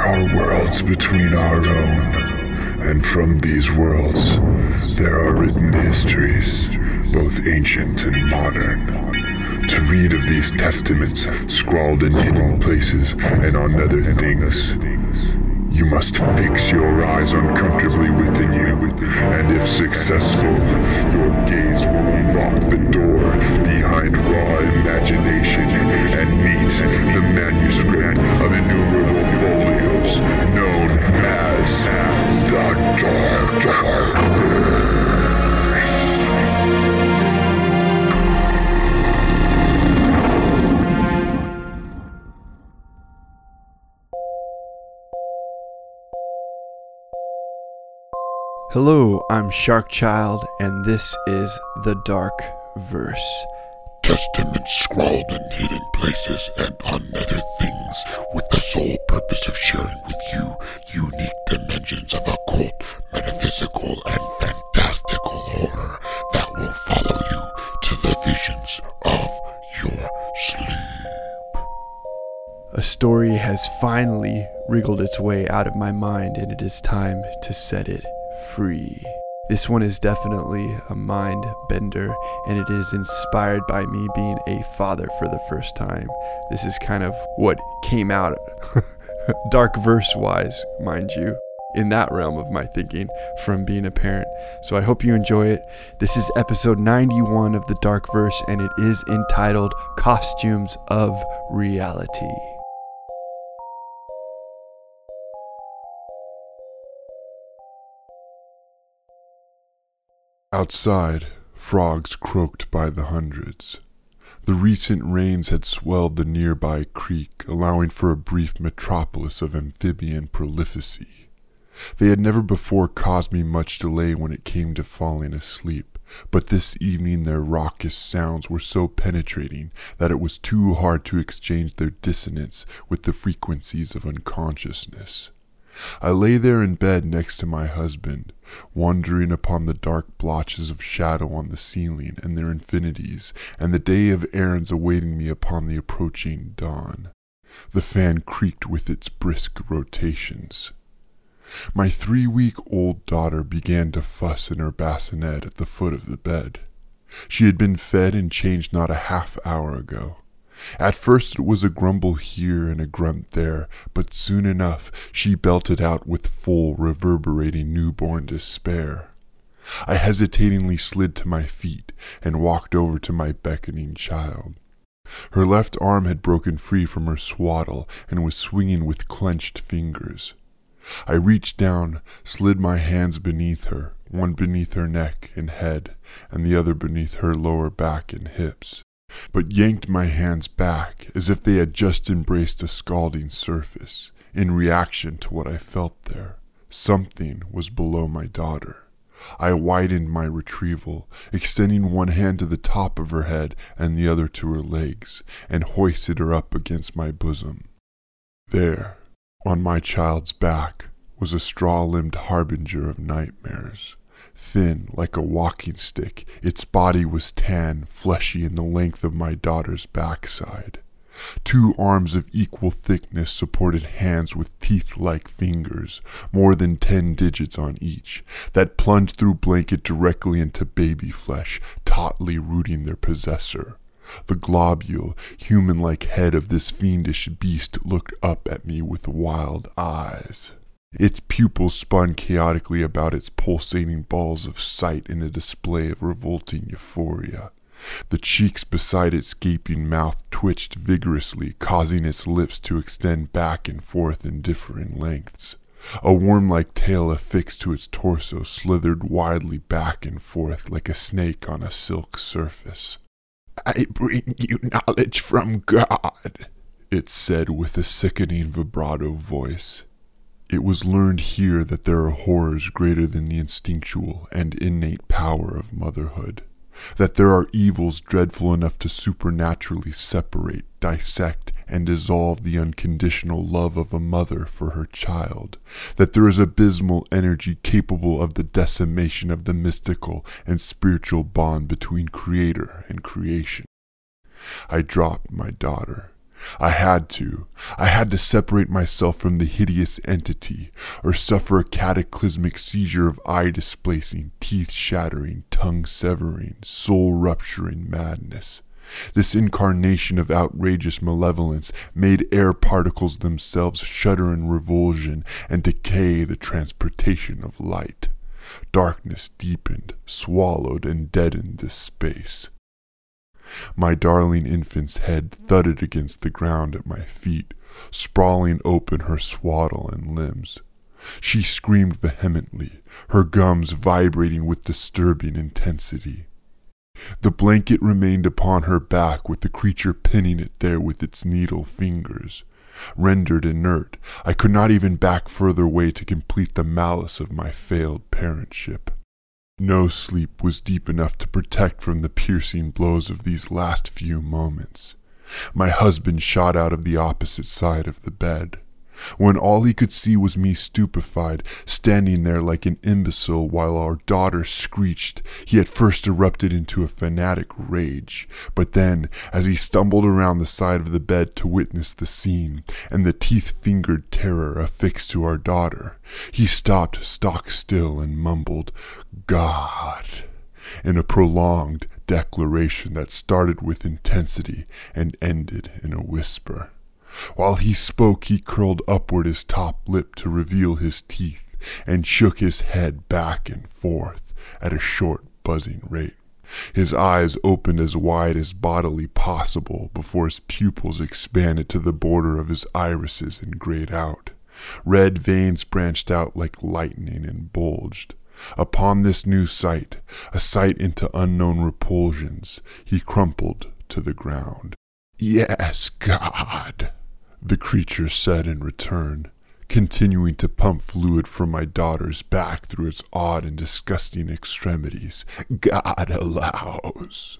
are worlds between our own, and from these worlds there are written histories, both ancient and modern. To read of these testaments scrawled in hidden places and on other things, you must fix your eyes uncomfortably within you, and if successful, your gaze will unlock the door behind raw imagination and meet the manuscript Hello, I'm Sharkchild, and this is the Dark Verse. Testaments scrawled in hidden places and on other things, with the sole purpose of sharing with you unique dimensions of occult, metaphysical, and fantastical horror that will follow you to the visions of your sleep. A story has finally wriggled its way out of my mind, and it is time to set it free. This one is definitely a mind bender, and it is inspired by me being a father for the first time. This is kind of what came out, dark verse wise, mind you, in that realm of my thinking from being a parent. So I hope you enjoy it. This is episode 91 of the Dark Verse, and it is entitled Costumes of Reality. Outside, frogs croaked by the hundreds. The recent rains had swelled the nearby creek, allowing for a brief metropolis of amphibian prolificacy. They had never before caused me much delay when it came to falling asleep, but this evening their raucous sounds were so penetrating that it was too hard to exchange their dissonance with the frequencies of unconsciousness. I lay there in bed next to my husband, wondering upon the dark blotches of shadow on the ceiling and their infinities, and the day of errands awaiting me upon the approaching dawn. The fan creaked with its brisk rotations. My three week old daughter began to fuss in her bassinet at the foot of the bed. She had been fed and changed not a half hour ago. At first it was a grumble here and a grunt there, but soon enough she belted out with full, reverberating newborn despair. I hesitatingly slid to my feet and walked over to my beckoning child. Her left arm had broken free from her swaddle and was swinging with clenched fingers. I reached down, slid my hands beneath her, one beneath her neck and head, and the other beneath her lower back and hips but yanked my hands back as if they had just embraced a scalding surface in reaction to what I felt there. Something was below my daughter. I widened my retrieval, extending one hand to the top of her head and the other to her legs, and hoisted her up against my bosom. There, on my child's back, was a straw limbed harbinger of nightmares. Thin like a walking stick, its body was tan, fleshy in the length of my daughter's backside. Two arms of equal thickness supported hands with teeth like fingers, more than ten digits on each, that plunged through blanket directly into baby flesh, tautly rooting their possessor. The globule, human like head of this fiendish beast looked up at me with wild eyes. Its pupils spun chaotically about its pulsating balls of sight in a display of revolting euphoria. The cheeks beside its gaping mouth twitched vigorously, causing its lips to extend back and forth in differing lengths. A worm like tail affixed to its torso slithered widely back and forth like a snake on a silk surface. I bring you knowledge from God, it said with a sickening vibrato voice. It was learned here that there are horrors greater than the instinctual and innate power of motherhood, that there are evils dreadful enough to supernaturally separate, dissect, and dissolve the unconditional love of a mother for her child, that there is abysmal energy capable of the decimation of the mystical and spiritual bond between creator and creation. I dropped my daughter I had to. I had to separate myself from the hideous entity, or suffer a cataclysmic seizure of eye displacing, teeth shattering, tongue severing, soul rupturing madness. This incarnation of outrageous malevolence made air particles themselves shudder in revulsion and decay the transportation of light. Darkness deepened, swallowed, and deadened this space. My darling infant's head thudded against the ground at my feet, sprawling open her swaddle and limbs. She screamed vehemently, her gums vibrating with disturbing intensity. The blanket remained upon her back with the creature pinning it there with its needle fingers. Rendered inert, I could not even back further away to complete the malice of my failed parentship. No sleep was deep enough to protect from the piercing blows of these last few moments. My husband shot out of the opposite side of the bed when all he could see was me stupefied, standing there like an imbecile while our daughter screeched. He at first erupted into a fanatic rage, but then, as he stumbled around the side of the bed to witness the scene, and the teeth fingered terror affixed to our daughter, he stopped stock still and mumbled, God, in a prolonged declaration that started with intensity and ended in a whisper. While he spoke, he curled upward his top lip to reveal his teeth and shook his head back and forth at a short, buzzing rate. His eyes opened as wide as bodily possible before his pupils expanded to the border of his irises and grayed out. Red veins branched out like lightning and bulged. Upon this new sight, a sight into unknown repulsions, he crumpled to the ground. Yes, God, the creature said in return, continuing to pump fluid from my daughter's back through its odd and disgusting extremities. God allows.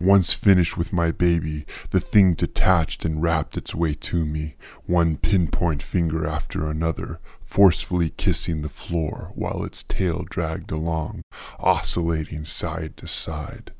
Once finished with my baby, the thing detached and wrapped its way to me, one pinpoint finger after another, forcefully kissing the floor while its tail dragged along, oscillating side to side.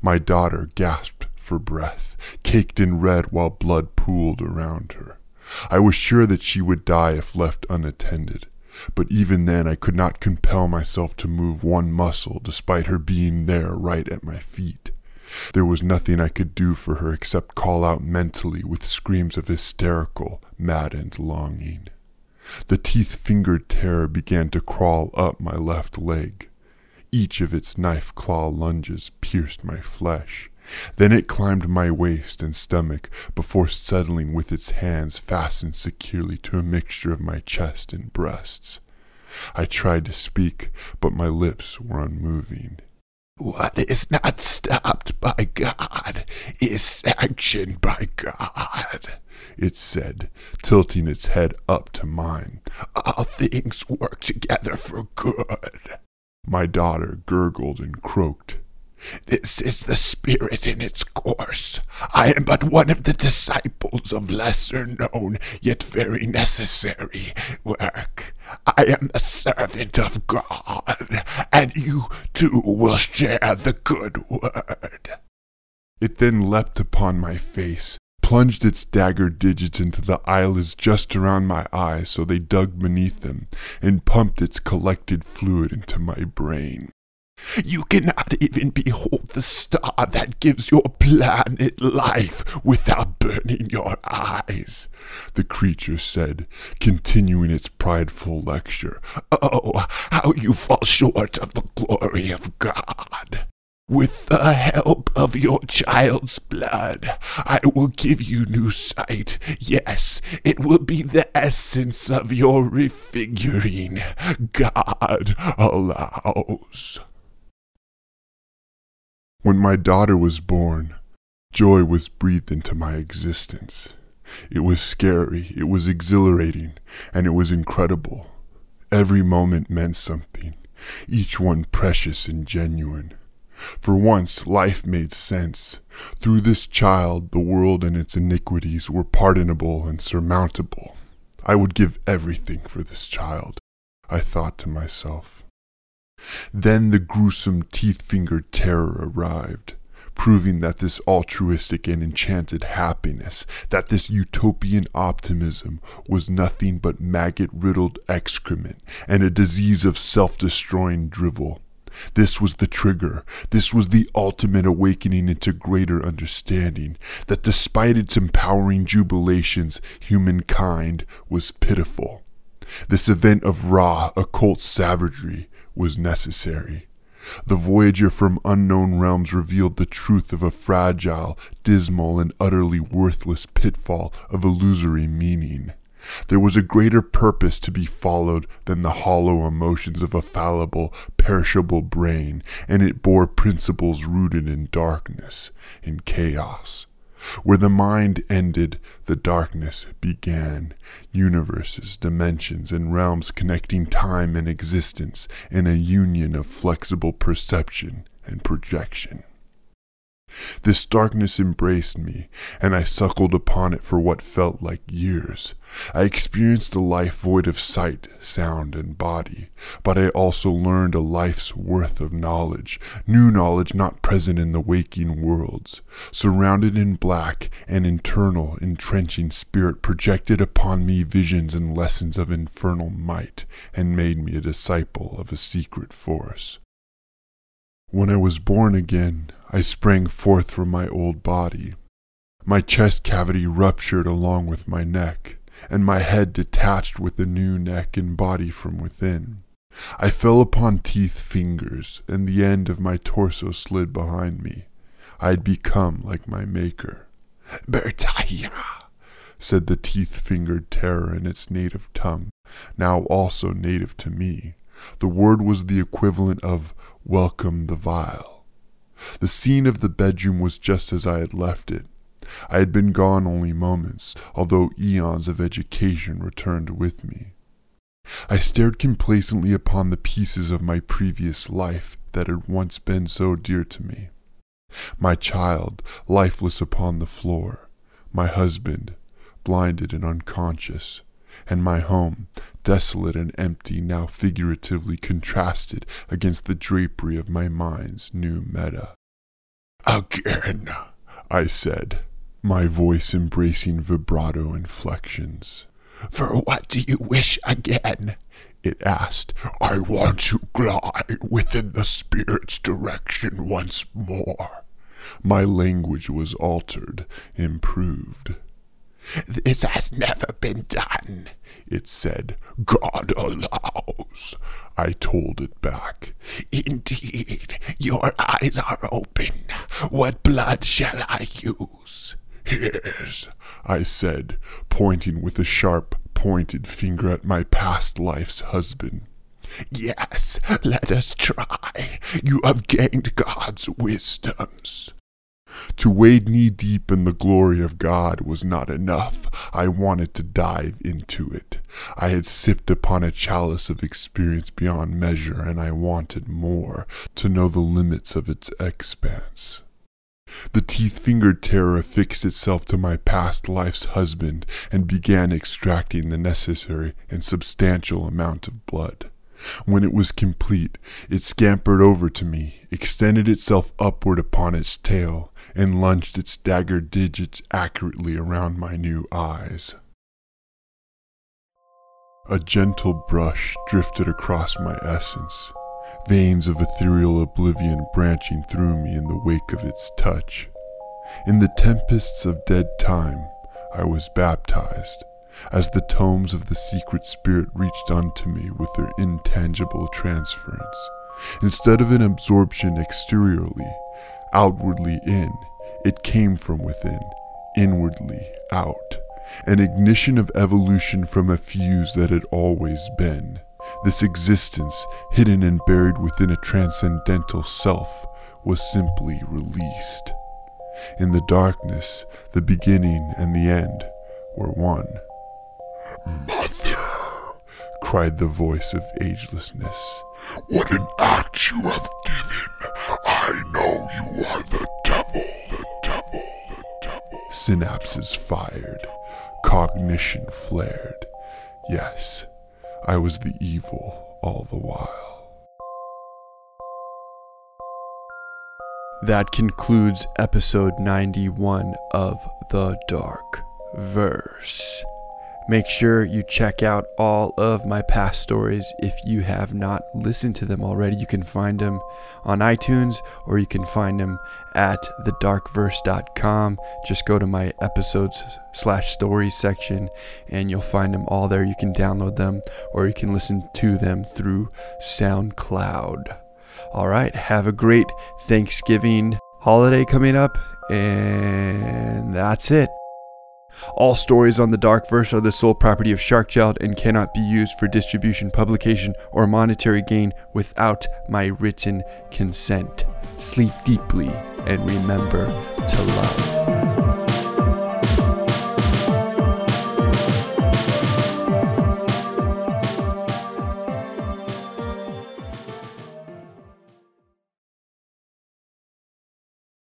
My daughter gasped for breath, caked in red while blood pooled around her. I was sure that she would die if left unattended, but even then I could not compel myself to move one muscle despite her being there right at my feet. There was nothing I could do for her except call out mentally with screams of hysterical, maddened longing. The teeth fingered terror began to crawl up my left leg. Each of its knife claw lunges pierced my flesh, then it climbed my waist and stomach before settling with its hands fastened securely to a mixture of my chest and breasts. I tried to speak, but my lips were unmoving. What is not stopped by God is sanctioned by God, it said, tilting its head up to mine. All things work together for good. My daughter gurgled and croaked. This is the spirit in its course. I am but one of the disciples of lesser known yet very necessary work. I am a servant of God, and you too will share the good word. It then leapt upon my face, plunged its dagger digits into the eyelids just around my eyes so they dug beneath them, and pumped its collected fluid into my brain. You cannot even behold the star that gives your planet life without burning your eyes, the creature said, continuing its prideful lecture. Oh, how you fall short of the glory of God. With the help of your child's blood, I will give you new sight. Yes, it will be the essence of your refiguring. God allows. When my daughter was born, joy was breathed into my existence. It was scary, it was exhilarating, and it was incredible. Every moment meant something, each one precious and genuine. For once, life made sense. Through this child, the world and its iniquities were pardonable and surmountable. I would give everything for this child, I thought to myself. Then the gruesome teeth fingered terror arrived, proving that this altruistic and enchanted happiness, that this utopian optimism was nothing but maggot riddled excrement and a disease of self destroying drivel. This was the trigger. This was the ultimate awakening into greater understanding that despite its empowering jubilations, humankind was pitiful. This event of raw, occult savagery was necessary. The voyager from unknown realms revealed the truth of a fragile, dismal, and utterly worthless pitfall of illusory meaning. There was a greater purpose to be followed than the hollow emotions of a fallible, perishable brain, and it bore principles rooted in darkness, in chaos. Where the mind ended, the darkness began. Universes, dimensions, and realms connecting time and existence in a union of flexible perception and projection. This darkness embraced me, and I suckled upon it for what felt like years. I experienced a life void of sight, sound, and body, but I also learned a life's worth of knowledge, new knowledge not present in the waking worlds. Surrounded in black, an internal, entrenching spirit projected upon me visions and lessons of infernal might, and made me a disciple of a secret force. When I was born again, I sprang forth from my old body. My chest cavity ruptured along with my neck, and my head detached with the new neck and body from within. I fell upon teeth fingers, and the end of my torso slid behind me. I had become like my maker. Bertaya, said the teeth fingered terror in its native tongue, now also native to me. The word was the equivalent of welcome the vile. The scene of the bedroom was just as I had left it. I had been gone only moments, although eons of education returned with me. I stared complacently upon the pieces of my previous life that had once been so dear to me. My child, lifeless upon the floor, my husband, blinded and unconscious, and my home, desolate and empty, now figuratively contrasted against the drapery of my mind's new meta. Again, I said, my voice embracing vibrato inflections. For what do you wish again? It asked. I want to glide within the spirit's direction once more. My language was altered, improved. This has never been done, it said. God allows. I told it back. Indeed, your eyes are open. What blood shall I use? Here's, I said, pointing with a sharp, pointed finger at my past life's husband. Yes, let us try. You have gained God's wisdoms. To wade knee deep in the glory of God was not enough. I wanted to dive into it. I had sipped upon a chalice of experience beyond measure, and I wanted more, to know the limits of its expanse. The teeth fingered terror affixed itself to my past life's husband and began extracting the necessary and substantial amount of blood. When it was complete, it scampered over to me, extended itself upward upon its tail, and lunged its dagger digits accurately around my new eyes. A gentle brush drifted across my essence, veins of ethereal oblivion branching through me in the wake of its touch. In the tempests of dead time, I was baptized, as the tomes of the secret spirit reached unto me with their intangible transference. Instead of an absorption exteriorly, outwardly in, it came from within, inwardly out. An ignition of evolution from a fuse that had always been. This existence, hidden and buried within a transcendental self, was simply released. In the darkness, the beginning and the end were one. Mother, cried the voice of agelessness. what an act you have given! I know you are the devil, the devil, the devil. Synapses fired, cognition flared. Yes, I was the evil all the while. That concludes episode 91 of The Dark Verse. Make sure you check out all of my past stories if you have not listened to them already. You can find them on iTunes or you can find them at thedarkverse.com. Just go to my episodes slash stories section and you'll find them all there. You can download them or you can listen to them through SoundCloud. All right, have a great Thanksgiving holiday coming up, and that's it. All stories on the Dark Verse are the sole property of Sharkchild and cannot be used for distribution, publication, or monetary gain without my written consent. Sleep deeply and remember to love.